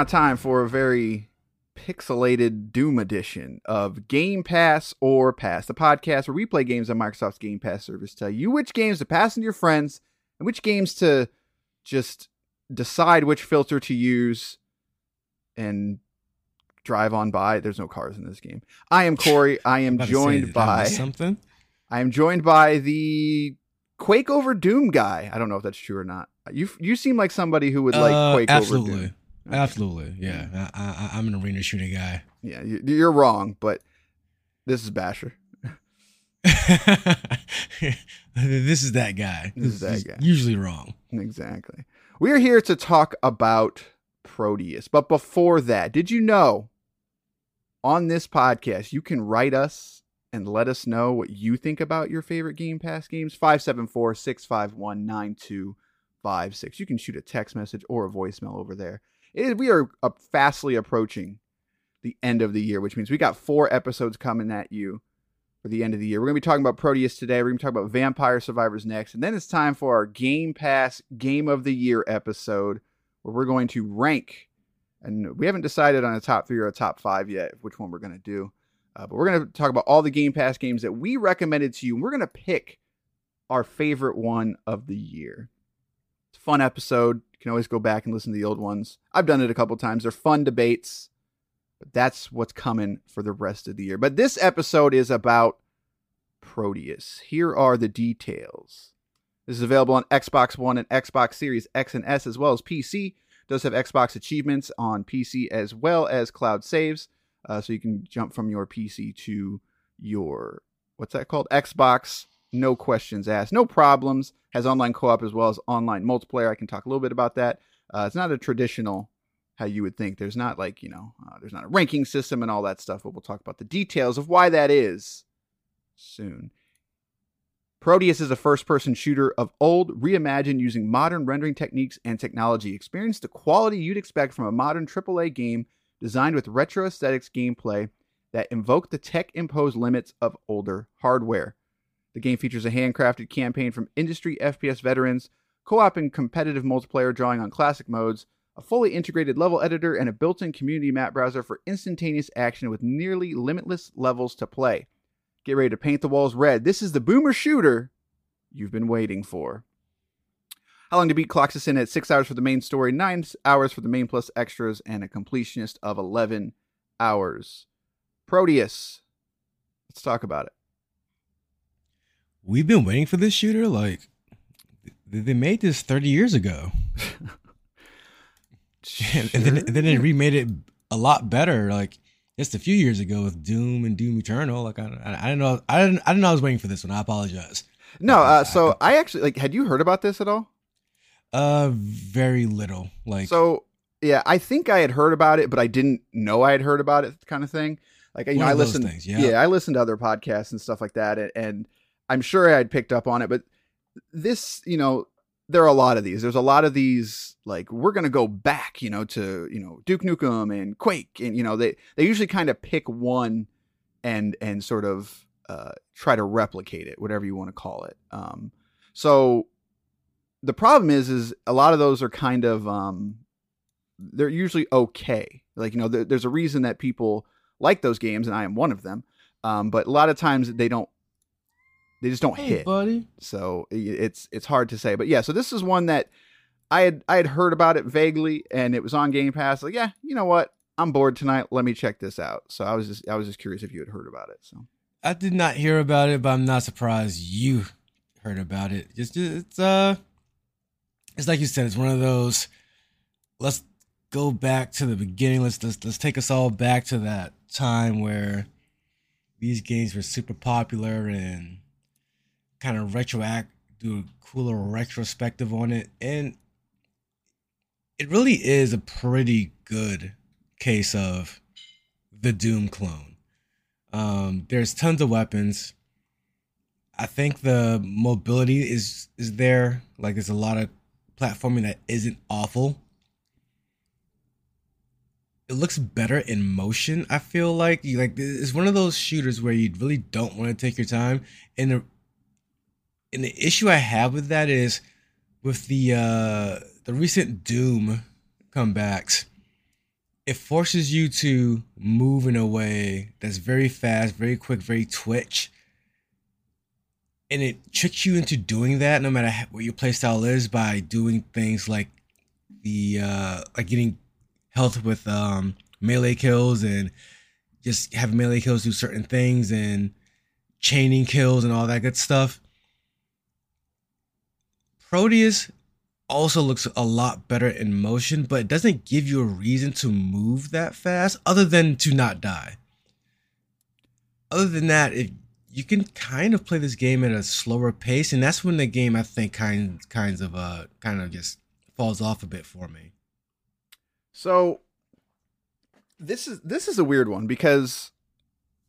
Now time for a very pixelated Doom edition of Game Pass or Pass, the podcast where we play games on Microsoft's Game Pass service, tell you which games to pass on to your friends and which games to just decide which filter to use and drive on by. There's no cars in this game. I am Corey. I am joined by something. I am joined by the Quake over Doom guy. I don't know if that's true or not. You you seem like somebody who would like Uh, Quake absolutely, over Doom. Absolutely. Yeah, I, I, I'm an arena shooter guy. Yeah, you, you're wrong, but this is Basher. this is that guy. This is that He's guy. Usually wrong. Exactly. We are here to talk about Prodeus. But before that, did you know on this podcast you can write us and let us know what you think about your favorite Game Pass games? 574 651 9256. You can shoot a text message or a voicemail over there. It we are uh, fastly approaching the end of the year, which means we got four episodes coming at you for the end of the year. We're going to be talking about Prodeus today. We're going to talk about Vampire Survivors next. And then it's time for our Game Pass Game of the Year episode where we're going to rank. And we haven't decided on a top three or a top five yet, which one we're going to do. Uh, but we're going to talk about all the Game Pass games that we recommended to you. And we're going to pick our favorite one of the year. It's a fun episode. Can always go back and listen to the old ones. I've done it a couple times. They're fun debates. But that's what's coming for the rest of the year. But this episode is about Prodeus. Here are the details. This is available on Xbox One and Xbox Series X and S as well as PC. does have Xbox achievements on PC as well as cloud saves. Uh, so you can jump from your PC to your what's that called? Xbox. No questions asked, no problems. Has online co-op as well as online multiplayer. I can talk a little bit about that. Uh, it's not a traditional how you would think. There's not like you know, uh, there's not a ranking system and all that stuff. But we'll talk about the details of why that is soon. Prodeus is a first person shooter of old, reimagined using modern rendering techniques and technology. Experience the quality you'd expect from a modern AAA game designed with retro aesthetics gameplay that invoke the tech imposed limits of older hardware. The game features a handcrafted campaign from industry FPS veterans, co op and competitive multiplayer drawing on classic modes, a fully integrated level editor, and a built in community map browser for instantaneous action with nearly limitless levels to play. Get ready to paint the walls red. This is the boomer shooter you've been waiting for. How long to beat clocks us in at six hours for the main story, nine hours for the main plus extras, and a completionist of 11 hours. Prodeus. Let's talk about it. We've been waiting for this shooter. Like they made this 30 years ago, and then and then they remade it a lot better. Like just a few years ago with Doom and Doom Eternal. Like I, I, I didn't know. I didn't. I didn't know I was waiting for this one. I apologize. No, uh, so I actually like. Had you heard about this at all? Uh, very little. Like So yeah, I think I had heard about it, but I didn't know I had heard about it, kind of thing. Like you know, I listened. things, yeah. I listened to other podcasts and stuff like that, and, and I'm sure I'd picked up on it. But this, you know, there are a lot of these. There's a lot of these. Like we're gonna go back, you know, to you know Duke Nukem and Quake, and you know they they usually kind of pick one and and sort of uh, try to replicate it, whatever you want to call it. Um, so the problem is, is a lot of those are kind of um, they're usually okay. Like you know, there, there's a reason that people like those games, and I am one of them. Um, but a lot of times they don't they just don't Hey, hit. buddy. So it's it's hard to say. But yeah, so this is one that I had I had heard about it vaguely, and it was on Game Pass. Like, yeah, you know what? I'm bored tonight. Let me check this out. So I was just I was just curious if you had heard about it. So I did not hear about it, but I'm not surprised you heard about it. Just it's uh it's like you said, it's one of those let's go back to the beginning. Let's let's, let's take us all back to that time where these games were super popular and kind of retroact do a cooler retrospective on it. And it really is a pretty good case of the Doom clone. Um, there's tons of weapons. I think the mobility is is there. Like there's a lot of platforming that isn't awful. It looks better in motion. I feel like you like it's one of those shooters where you really don't want to take your time. And the and the issue I have with that is with the uh the recent Doom comebacks it forces you to move in a way that's very fast, very quick, very twitch. And it tricks you into doing that no matter what your playstyle is by doing things like the uh like getting health with um melee kills and just having melee kills do certain things and chaining kills and all that good stuff. Prodeus also looks a lot better in motion, but it doesn't give you a reason to move that fast other than to not die. Other than that, it, you can kind of play this game at a slower pace, and that's when the game I think kind kinds of uh kind of just falls off a bit for me. So this is this is a weird one because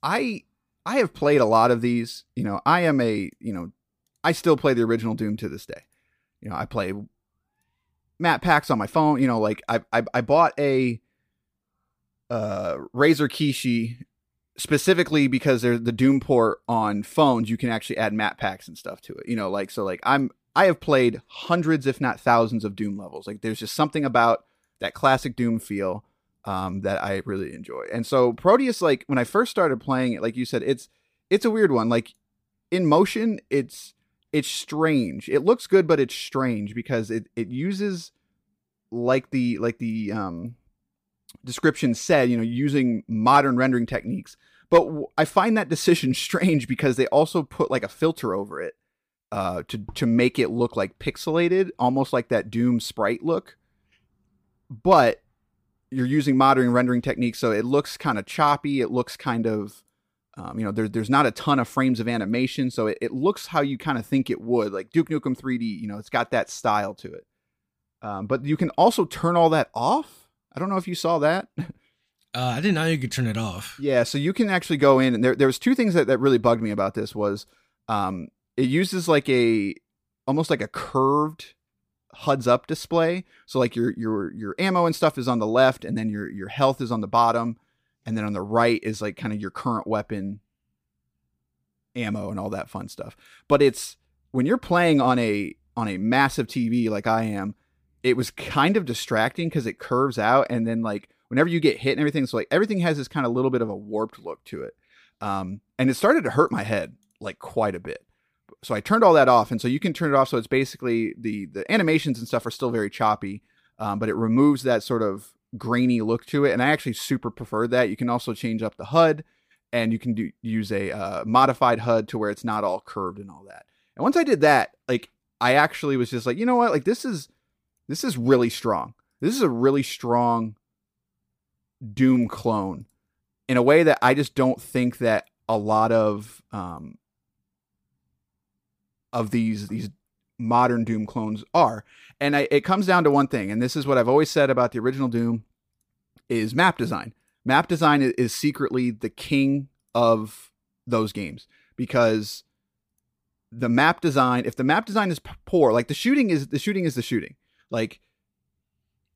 I I have played a lot of these. You know, I am a you know I still play the original Doom to this day. You know, I play map packs on my phone. You know, like I I, I bought a uh Razer Kishi specifically because there's the Doom port on phones. You can actually add map packs and stuff to it. You know, like so like I'm I have played hundreds if not thousands of Doom levels. Like there's just something about that classic Doom feel um, that I really enjoy. And so Prodeus, like when I first started playing it, like you said, it's it's a weird one. Like in motion, it's it's strange. It looks good, but it's strange because it it uses like the like the um, description said, you know, using modern rendering techniques. But w- I find that decision strange because they also put like a filter over it uh, to to make it look like pixelated, almost like that Doom sprite look. But you're using modern rendering techniques, so it looks kind of choppy. It looks kind of, um, you know, there, there's not a ton of frames of animation, so it, it looks how you kind of think it would, like Duke Nukem 3D. You know, it's got that style to it. Um, but you can also turn all that off. I don't know if you saw that. Uh, I didn't know you could turn it off. Yeah, so you can actually go in and there there was two things that, that really bugged me about this was um it uses like a almost like a curved HUDs up display. So like your your your ammo and stuff is on the left and then your your health is on the bottom and then on the right is like kind of your current weapon ammo and all that fun stuff. But it's when you're playing on a on a massive TV like I am, it was kind of distracting because it curves out and then like whenever you get hit and everything, so like everything has this kind of little bit of a warped look to it. Um, and it started to hurt my head like quite a bit. So I turned all that off, and so you can turn it off. So it's basically the the animations and stuff are still very choppy, um, but it removes that sort of grainy look to it. And I actually super prefer that. You can also change up the HUD, and you can do use a uh, modified HUD to where it's not all curved and all that. And once I did that, like I actually was just like, you know what, like this is this is really strong. This is a really strong Doom clone in a way that I just don't think that a lot of um, of these these modern Doom clones are. And I, it comes down to one thing, and this is what I've always said about the original Doom is map design. Map design is, secretly the king of those games because the map design, if the map design is poor, like the shooting is the shooting is the shooting. Like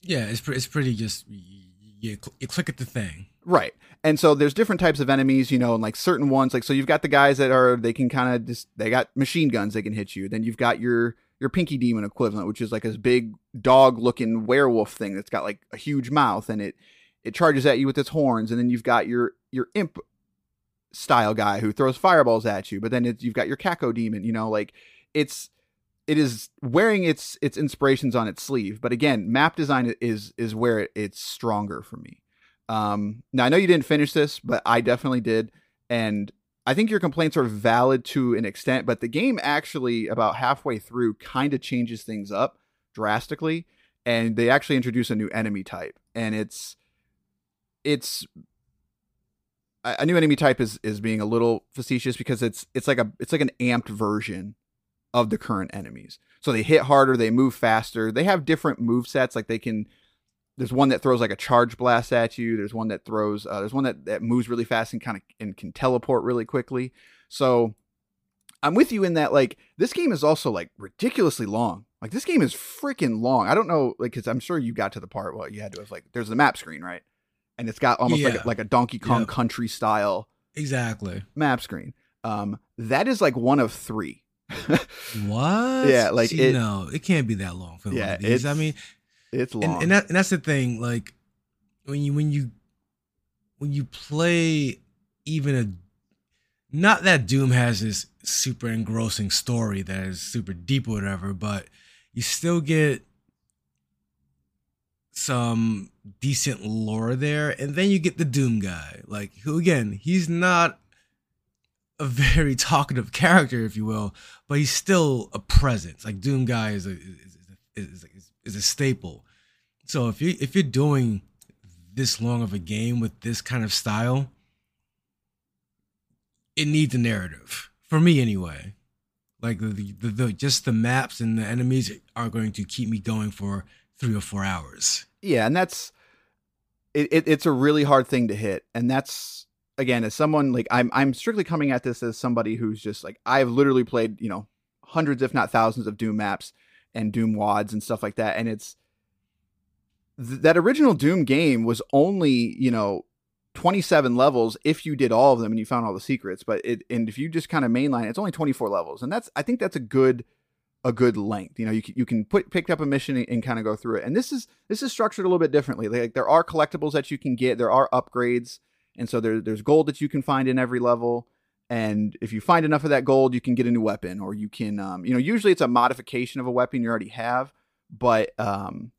Yeah, it's it's pretty just you, you click at the thing. Right. And so there's different types of enemies, you know, and like certain ones, like so you've got the guys that are they can kind of just they got machine guns they can hit you. Then you've got your your Pinky Demon equivalent, which is like this big dog looking werewolf thing that's got like a huge mouth and it it charges at you with its horns, and then you've got your your imp style guy who throws fireballs at you, but then it, you've got your Cacodemon, You know, like it's it is wearing its its inspirations on its sleeve. But again, map design is is where it, it's stronger for me. Um, now I know you didn't finish this, but I definitely did, and I think your complaints are valid to an extent. But the game actually, about halfway through, kind of changes things up drastically, and they actually introduce a new enemy type, and it's it's a new enemy type is is being a little facetious because it's it's like a it's like an amped version of the current enemies. So they hit harder, they move faster. They have different move sets. Like they can there's one that throws like a charge blast at you. There's one that throws uh, there's one that, that moves really fast and kind of and can teleport really quickly. So I'm with you in that like this game is also like ridiculously long. Like this game is freaking long. I don't know like cuz I'm sure you got to the part well you had to have like there's the map screen, right? And it's got almost Yeah. like a, like a Donkey Kong country style Exactly. map screen. Um that is like one of 3. What? Yeah, like See, it- no, it can't be that long for Yeah, these. I mean, it's long. and, and that and that's the thing. Like when you when you when you play even a not that Doom has this super engrossing story that is super deep or whatever, but you still get some decent lore there, and then you get the Doom guy, like who again, he's not a very talkative character, if you will, but he's still a presence. Like Doom guy is a is, is, is, is a staple. So if you if you're doing this long of a game with this kind of style, it needs a narrative for me anyway. Like the, the, the just the maps and the enemies are going to keep me going for three or four hours. yeah and that's it, it it's a really hard thing to hit and that's again as someone like i'm i'm strictly coming at this as somebody who's just like i've literally played you know hundreds if not thousands of doom maps and doom wads and stuff like that and it's th- that original doom game was only you know 27 levels if you did all of them and you found all the secrets but it and if you just kind of mainline it's only 24 levels and that's i think that's a good a good length. You know, you can, you can put pick up a mission and, and kind of go through it. And this is this is structured a little bit differently. Like there are collectibles that you can get, there are upgrades, and so there, there's gold that you can find in every level. And if you find enough of that gold, you can get a new weapon, or you can, um, you know, usually it's a modification of a weapon you already have, but um,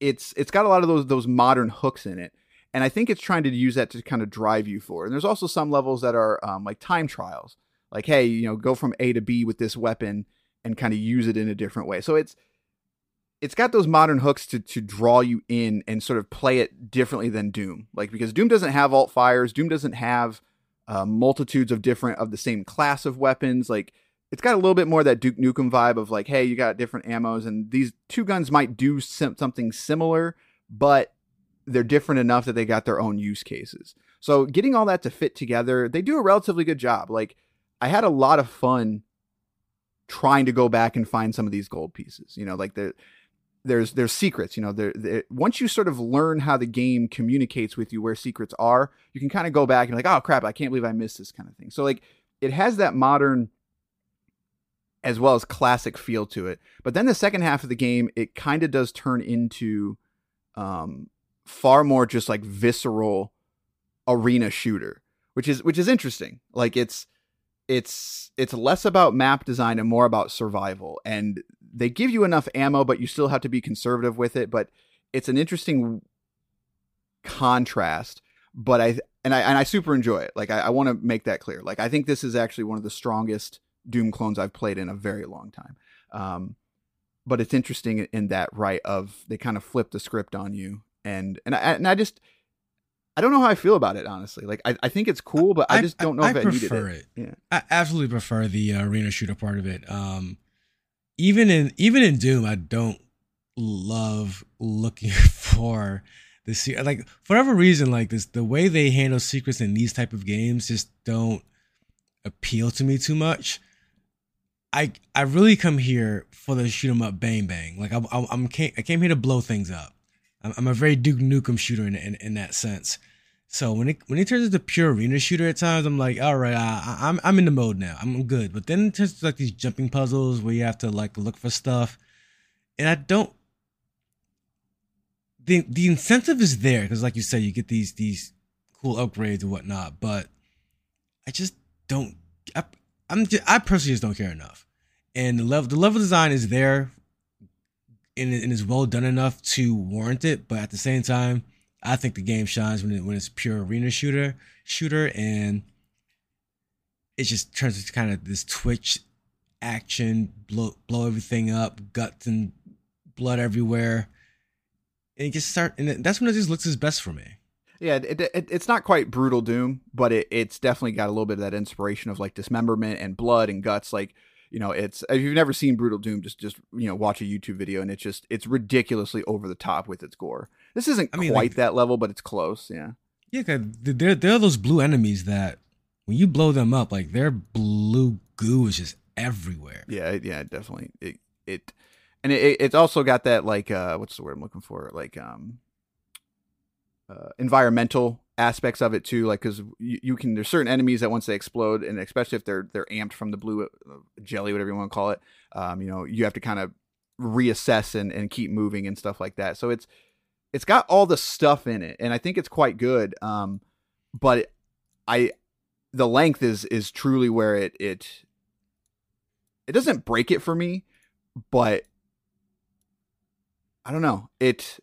it's it's got a lot of those those modern hooks in it. And I think it's trying to use that to kind of drive you forward. And there's also some levels that are um, like time trials, like hey, you know, go from A to B with this weapon and kind of use it in a different way. So it's it's got those modern hooks to to draw you in and sort of play it differently than Doom. Like because Doom doesn't have alt fires, Doom doesn't have uh, multitudes of different of the same class of weapons. Like it's got a little bit more that Duke Nukem vibe of like, hey, you got different ammos, and these two guns might do sim- something similar, but they're different enough that they got their own use cases. So getting all that to fit together, they do a relatively good job. Like I had a lot of fun trying to go back and find some of these gold pieces. You know, like the there's there's secrets. You know, there, there once you sort of learn how the game communicates with you where secrets are, you can kind of go back and like, oh crap, I can't believe I missed this kind of thing. So like it has that modern as well as classic feel to it. But then the second half of the game, it kind of does turn into um, far more just like visceral arena shooter, which is which is interesting. Like it's it's it's less about map design and more about survival. And they give you enough ammo, but you still have to be conservative with it. But it's an interesting contrast. But I and I and I super enjoy it. Like I, I want to make that clear. Like I think this is actually one of the strongest Doom clones I've played in a very long time. Um, but it's interesting in that right of they kind of flip the script on you, and and I, and I just I don't know how I feel about it honestly. Like I, I think it's cool, but I, just don't know I if I needed prefer it. it. Yeah. I absolutely prefer the uh, arena shooter part of it. Um, even in even in Doom, I don't love looking for the se- like for whatever reason like this the way they handle secrets in these type of games just don't appeal to me too much. I I really come here for the shoot 'em up bang bang. Like I'm I'm, I'm came, I came here to blow things up. I'm, I'm a very Duke Nukem shooter in, in in that sense, So when it when it turns into pure arena shooter at times, I'm like, all right, I, I'm I'm in the mode now. I'm good. But then it turns to like these jumping puzzles where you have to like look for stuff, and I don't. the The incentive is there because, like you said, you get these these cool upgrades and whatnot. But I just don't. I, I'm just, I personally just don't care enough. And the level the level design is there, and, and is well done enough to warrant it. But at the same time I think the game shines when it, when it's pure arena shooter shooter and it just turns into kind of this twitch action blow blow everything up guts and blood everywhere. And it just start and that's when it just looks its best for me. Yeah it, it, it's not quite brutal doom but it, it's definitely got a little bit of that inspiration of like dismemberment and blood and guts. Like you know it's if you've never seen brutal doom just just you know watch a youtube video and it's just it's ridiculously over the top with its gore this isn't I mean, quite like, that level, but it's close. Yeah. Yeah, cause there there are those blue enemies that when you blow them up, like their blue goo is just everywhere. Yeah, yeah, definitely. It it and it it's also got that like uh what's the word I'm looking for? Like um uh, environmental aspects of it too like because you, you, can there's certain enemies that once they explode and especially if they're they're amped from the blue uh, jelly whatever you want to call it um you know you have to kind of reassess and, and keep moving and stuff like that so it's it's got all the stuff in it, and I think it's quite good. Um, but I the length is is truly where it it it doesn't break it for me, but I don't know it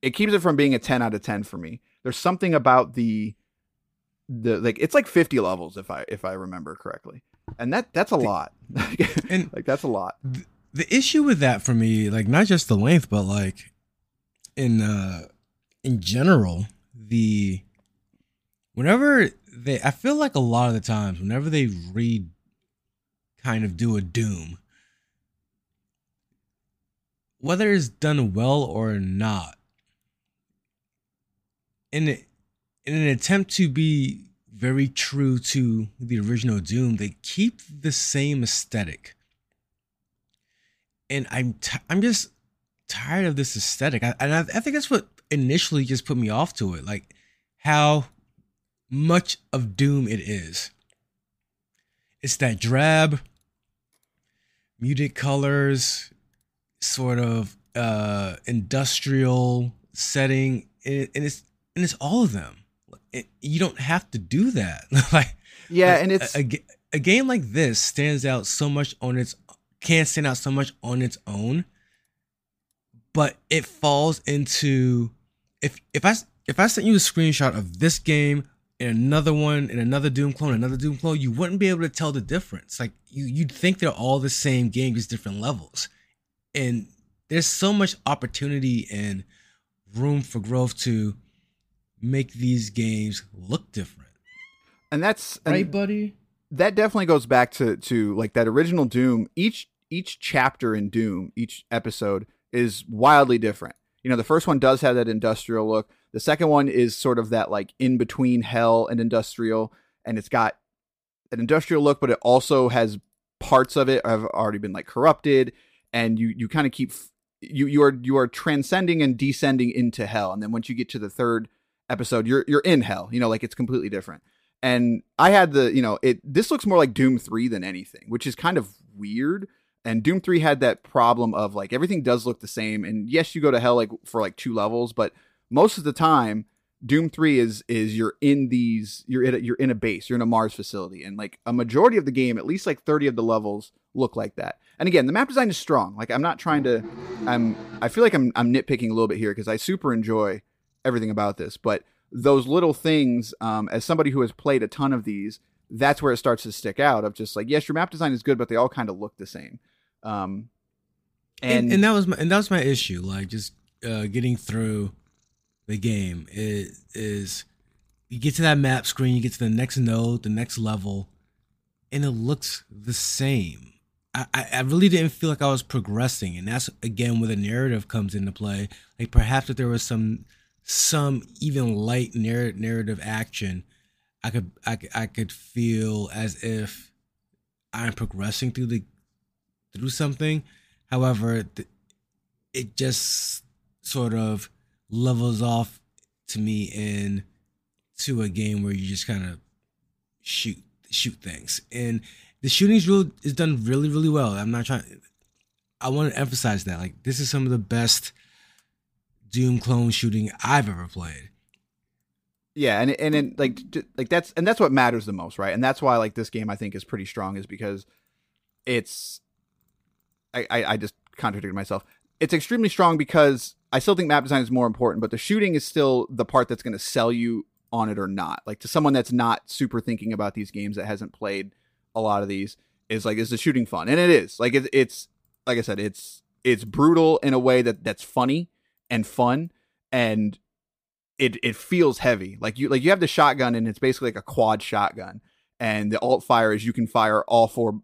it keeps it from being a 10 out of 10 for me there's something about the the like it's like 50 levels if i if i remember correctly. And that that's a lot. And like that's a lot. the, the issue with that for me like not just the length but like in uh in general, the whenever they I feel like a lot of the times whenever they read kind of do a doom whether it's done well or not in in an attempt to be very true to the original doom they keep the same aesthetic and i'm t- i'm just tired of this aesthetic. I, and I, I think that's what initially just put me off to it. Like how much of Doom it is. It's that drab, muted colors, sort of uh industrial setting, and, it's and it's all of them. It, you don't have to do that. like yeah, and it's a, a, a game like this stands out so much on its can't stand out so much on its own but it falls into if if I if I sent you a screenshot of this game and another one and another Doom clone, another Doom clone, you wouldn't be able to tell the difference. Like you you'd think they're all the same game, just different levels. And there's so much opportunity and room for growth to make these games look different. And that's right, and buddy. That definitely goes back to to like that original Doom. Each each chapter in Doom, each episode is wildly different. You know, the first one does have that industrial look. The second one is sort of that like in between hell and industrial, and it's got an industrial look, but it also has parts of it have already been like corrupted, and you you kind of keep you you are you are transcending and descending into hell, and then once you get to the third episode, you're you're in hell. You know, like it's completely different. And I had the you know it this looks more like Doom three than anything, which is kind of weird and Doom 3 had that problem of like everything does look the same and yes you go to hell like for like two levels but most of the time Doom 3 is is you're in these you're in a, you're in a base you're in a Mars facility and like a majority of the game at least like 30 of the levels look like that and again the map design is strong like I'm not trying to I'm I feel like I'm I'm nitpicking a little bit here because I super enjoy everything about this but those little things um, as somebody who has played a ton of these that's where it starts to stick out of just like yes your map design is good but they all kind of look the same um, and, and, and that was my and that was my issue. Like just uh, getting through the game it is you get to that map screen, you get to the next node, the next level, and it looks the same. I, I really didn't feel like I was progressing, and that's again where the narrative comes into play. Like perhaps if there was some some even light narr- narrative action, I could I, I could feel as if I'm progressing through the through something. However, it just sort of levels off to me in to a game where you just kind of shoot shoot things. And the shooting is real is done really, really well. I'm not trying I want to emphasize that. Like this is some of the best Doom clone shooting I've ever played. Yeah, and and and like like that's and that's what matters the most, right? And that's why like this game I think is pretty strong is because it's I I, I just contradicted myself. It's extremely strong because I still think map design is more important, but the shooting is still the part that's going to sell you on it or not. Like to someone that's not super thinking about these games that hasn't played a lot of these is like is the shooting fun? And it is. Like it, it's like I said, it's it's brutal in a way that that's funny and fun and it it feels heavy. Like you like you have the shotgun and it's basically like a quad shotgun. And the alt fire is you can fire all four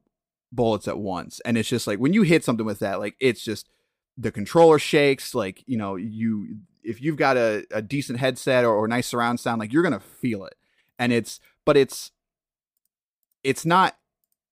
bullets at once. And it's just like when you hit something with that, like it's just the controller shakes, like, you know, you if you've got a, a decent headset or, or nice surround sound, like you're gonna feel it. And it's but it's it's not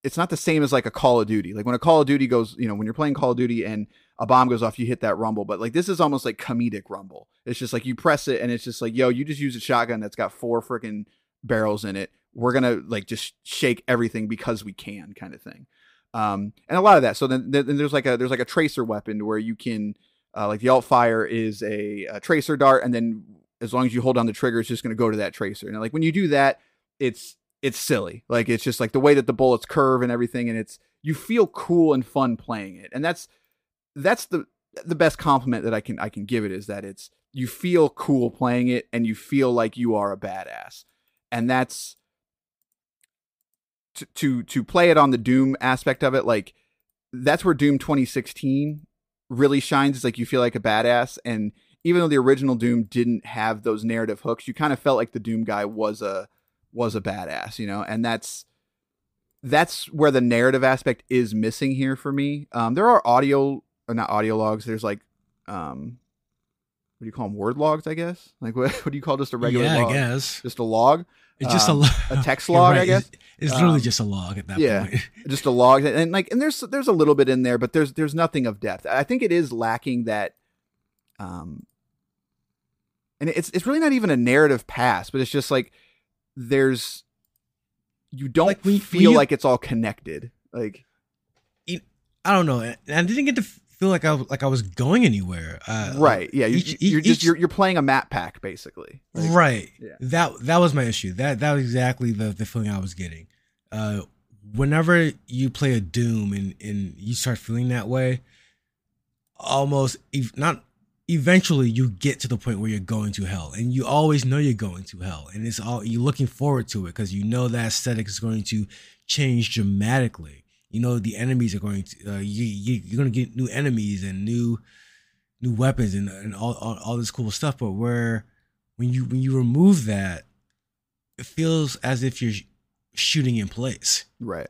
it's not the same as like a Call of Duty. Like when a Call of Duty goes, you know, when you're playing Call of Duty and a bomb goes off, you hit that rumble. But like this is almost like comedic rumble. It's just like you press it and it's just like, yo, you just use a shotgun that's got four freaking barrels in it. We're gonna like just shake everything because we can, kind of thing. Um, and a lot of that. So then, then there's like a there's like a tracer weapon where you can uh, like the alt fire is a, a tracer dart, and then as long as you hold on the trigger, it's just gonna go to that tracer. And like when you do that, it's it's silly. Like it's just like the way that the bullets curve and everything, and it's you feel cool and fun playing it, and that's that's the the best compliment that I can I can give it is that it's you feel cool playing it and you feel like you are a badass, and that's to to to play it on the Doom aspect of it. Like that's where Doom 2016 really shines. Is like you feel like a badass, and even though the original Doom didn't have those narrative hooks, you kind of felt like the Doom guy was a was a badass, you know, and that's that's where the narrative aspect is missing here for me. Um, there are audio, not audio logs. There's like, um, what do you call them? Word logs, I guess. Like what, what do you call just a regular? Yeah, log? I guess just a log. it's just Um, a, lo- a text log, You're I guess. It's, it's literally Um, just a log at that yeah. point. just a log and like and there's there's a little bit in there but there's there's nothing of depth i think it is lacking that um and it's it's really not even a narrative pass but it's just like there's you don't Like, when feel you- like it's all connected like I don't know, I didn't get to feel like I like I was going anywhere. Uh, right yeah you, each- you're just you're, you're playing a map pack basically Like, right. Yeah. That that was my issue. That that was exactly the the feeling I was getting. Uh, whenever you play a Doom and and you start feeling that way, almost ev- not eventually you get to the point where you're going to hell and you always know you're going to hell and it's all you're looking forward to it because you know that aesthetic is going to change dramatically you know the enemies are going to uh, you, you you're going to get new enemies and new new weapons and, and all, all all this cool stuff. But where when you when you remove that it feels as if you're shooting in place. Right.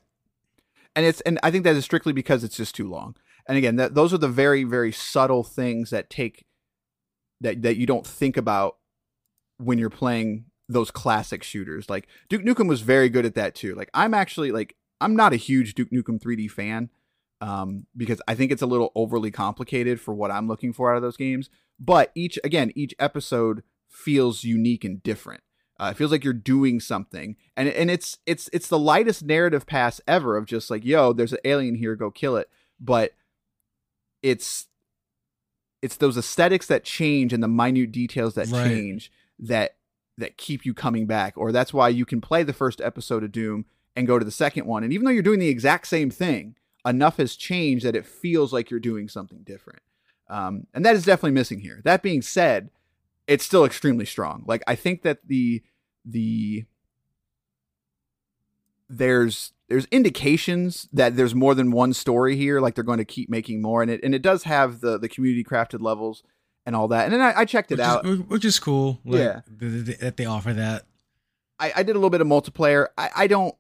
And it's and i think that is strictly because it's just too long. And again that those are the very very subtle things that take that that you don't think about when you're playing those classic shooters. Like duke nukem was very good at that too. Like i'm actually like i'm not a huge duke nukem 3d fan um, because i think it's a little overly complicated for what i'm looking for out of those games but each again each episode feels unique and different uh, it feels like you're doing something, and and it's it's it's the lightest narrative pass ever of just like, yo, there's an alien here, go kill it. But it's it's those aesthetics that change and the minute details that Right. change that that keep you coming back, or that's why you can play the first episode of Doom and go to the second one, and even though you're doing the exact same thing, enough has changed that it feels like you're doing something different. Um, and that is definitely missing here. That being said, it's still extremely strong. Like I think that the the there's there's indications that there's more than one story here. Like they're going to keep making more, and it and it does have the the community crafted levels and all that. And then I, I checked it which out. is, which is cool like, Yeah. th- th- that they offer that I, I did a little bit of multiplayer. I, I don't.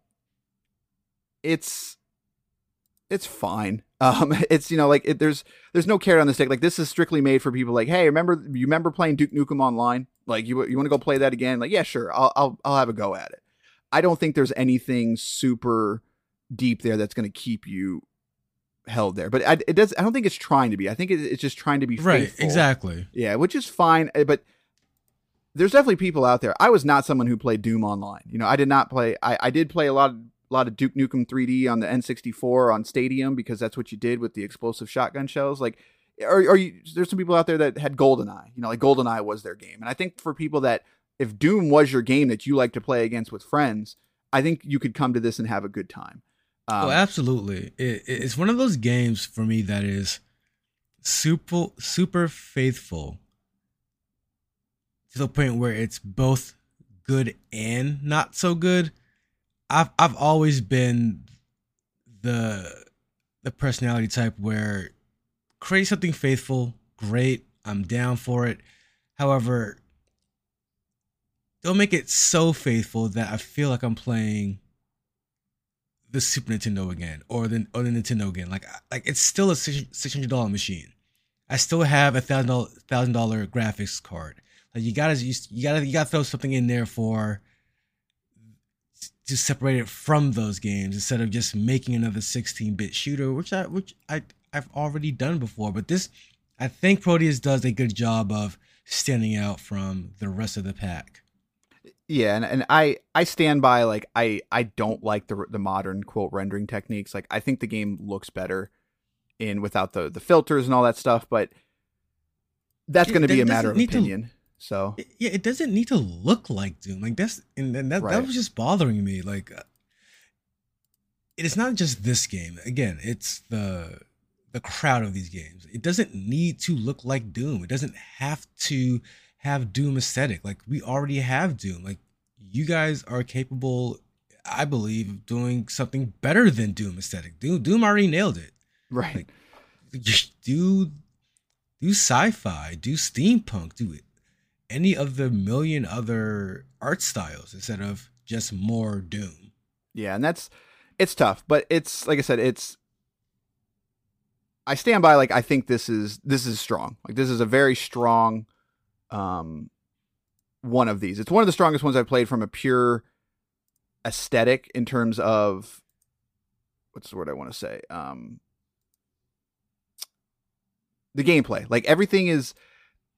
It's it's fine. Um, it's you know like it, there's there's no carrot on the stick. Like this is strictly made for people. Like, hey, remember you remember playing Duke Nukem online? Like you you want to go play that again? Like, yeah, sure. I'll I'll I'll have a go at it. I don't think there's anything super deep there that's going to keep you held there. But I, it does. I don't think it's trying to be. I think it, it's just trying to be right faithful. exactly Yeah, which is fine, eh, but there's definitely people out there. I was not someone who played Doom online. You know, I did not play. I, I did play a lot of a lot of Duke Nukem 3D on the N64 on Stadium because that's what you did with the explosive shotgun shells. Like, are, or you, there's some people out there that had GoldenEye. You know, like GoldenEye was their game. And I think for people that if Doom was your game that you like to play against with friends, I think you could come to this and have a good time. Um, oh, absolutely! It, it's one of those games for me that is super super faithful to the point where it's both good and not so good. I've I've always been the the personality type where create something faithful, great, I'm down for it. However, don't make it so faithful that I feel like I'm playing the Super Nintendo again or the or the Nintendo again. Like like it's still a six hundred dollar machine. I still have a thousand dollar thousand dollar graphics card. Like you gotta you, gotta you gotta throw something in there for to separate it from those games instead of just making another 16-bit shooter, which I which I I've already done before. But this, I think Prodeus does a good job of standing out from the rest of the pack. Yeah, and, and I I stand by like I I don't like the the modern quote rendering techniques. Like I think the game looks better in without the the filters and all that stuff, but that's going to be a matter of opinion. To, so yeah, it doesn't need to look like Doom. Like that's and, and that right. that was just bothering me. Like uh, it is not just this game. Again, it's the the crowd of these games. It doesn't need to look like Doom. It doesn't have to have Doom aesthetic. Like we already have Doom. Like you guys are capable, I believe, of doing something better than Doom aesthetic. Doom Doom already nailed it. Right. Like, do do sci-fi, do steampunk, do it any of the million other art styles instead of just more Doom. Yeah, and that's it's tough, but it's like I said, it's I stand by like I think this is this is strong. Like this is a very strong um one of these. It's one of the strongest ones I've played from a pure aesthetic in terms of what's the word I want to say? Um the gameplay. Like everything is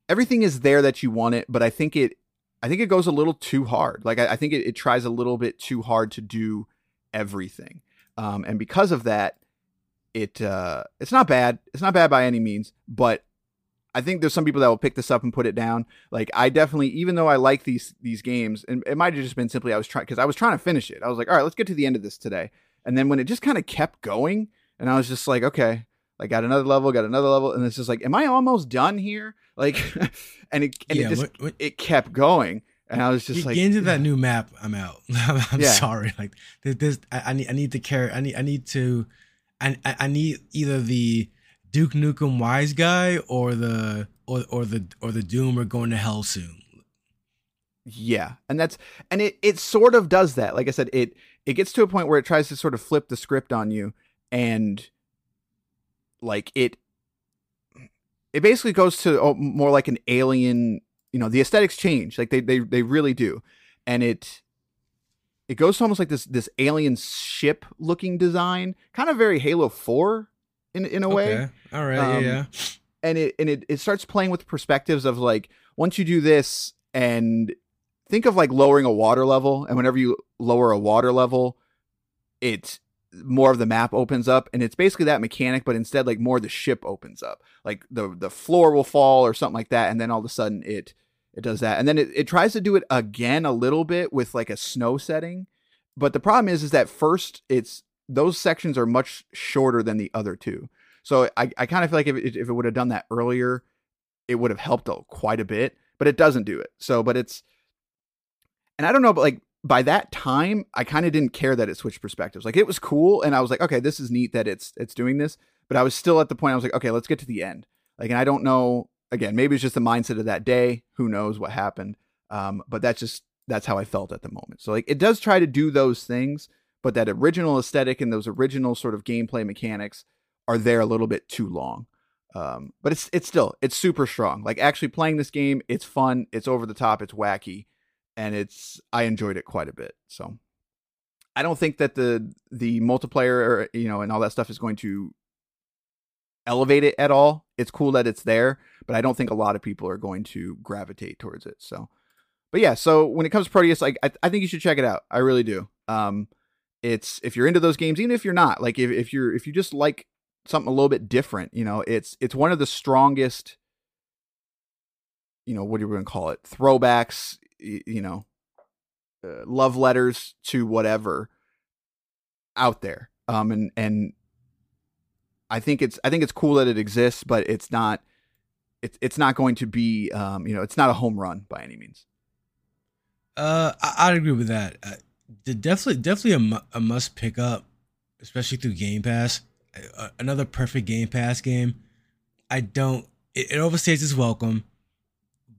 everything is there that you want it, but I think it I think it goes a little too hard. Like I, I think it, it, tries a little bit too hard to do everything. Um, and because of that, it uh, it's not bad. It's not bad by any means, but I think there's some people that will pick this up and put it down. Like I definitely, even though I like these these games, and it might have just been simply I was trying because I was trying to finish it. I was like, all right, let's get to the end of this today. And then when it just kind of kept going, and I was just like, okay, like got another level, got another level, and it's just like, am I almost done here? Like, and it and yeah, it just what, what, it kept going, and I was just like, get into that new map. I'm out. I'm yeah. sorry. Like this, I, I, need I need to carry. I need I need to, I I need either the Duke Nukem wise guy or the or or the or the Doom are going to hell soon. Yeah, and that's and it it sort of does that. Like I said, it it gets to a point where it tries to sort of flip the script on you and like it it basically goes to oh, more like an alien you know the aesthetics change like they they, they really do. And it it goes to almost like this this alien ship looking design kind of very halo 4 in in a way. Okay. all right. Um, yeah. and it and it, it starts playing with perspectives of like once you do this and think of like lowering a water level and whenever you lower a water level it more of the map opens up and it's basically that mechanic but instead like more the ship opens up. Like the the floor will fall or something like that and then all of a sudden it it does that. And then it, it tries to do it again a little bit with like a snow setting. But the problem is is that first it's those sections are much shorter than the other two. So i, I kind of feel like if it, if it would have done that earlier it would have helped quite a bit but it doesn't do it. So but it's and i don't know but like by that time, I kind of didn't care that it switched perspectives. Like it was cool, and I was like, okay, this is neat that it's it's doing this. But I was still at the point I was like, okay, let's get to the end. Like, and I don't know. Again, maybe it's just the mindset of that day. Who knows what happened? Um, but that's just that's how I felt at the moment. So like, it does try to do those things, but that original aesthetic and those original sort of gameplay mechanics are there a little bit too long. Um, but it's it's still it's super strong. Like actually playing this game, it's fun, it's over the top, it's wacky and it's I enjoyed it quite a bit. So I don't think that the the multiplayer you know and all that stuff is going to elevate it at all. It's cool that it's there, but I don't think a lot of people are going to gravitate towards it. So but yeah, so when it comes to Prodeus, like I, I think you should check it out. I really do. Um, it's if you're into those games, even if you're not, like if, if you're if you just like something a little bit different, you know, it's it's one of the strongest. You know what are we going to call it? Throwbacks, you know, uh, love letters to whatever out there. Um, and and I think it's I think it's cool that it exists, but it's not it's it's not going to be um, you know it's not a home run by any means. Uh, I, would agree with that. Uh, definitely definitely a, a must pick up, especially through Game Pass. Uh, another perfect Game Pass game. I don't. It, it overstays its welcome,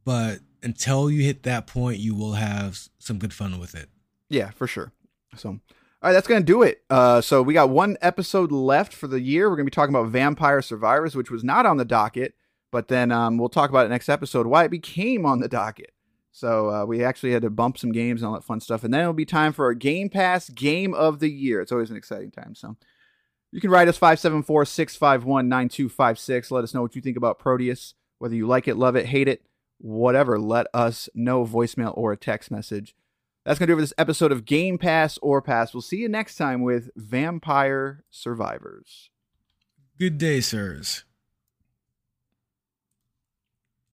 but until you hit that point, you will have some good fun with it. Yeah, for sure. So, all right, that's gonna do it. Uh, so we got one episode left for the year. We're gonna be talking about Vampire Survivors, which was not on the docket, but then um, we'll talk about it next episode why it became on the docket. So uh, we actually had to bump some games and all that fun stuff, and then it'll be time for our Game Pass Game of the Year. It's always an exciting time. So you can write us 574 651 9256. Let us know what you think about Prodeus, whether you like it, love it, hate it whatever, let us know, voicemail or a text message. That's going to do for this episode of Game Pass or Pass. We'll see you next time with Vampire Survivors. Good day, sirs.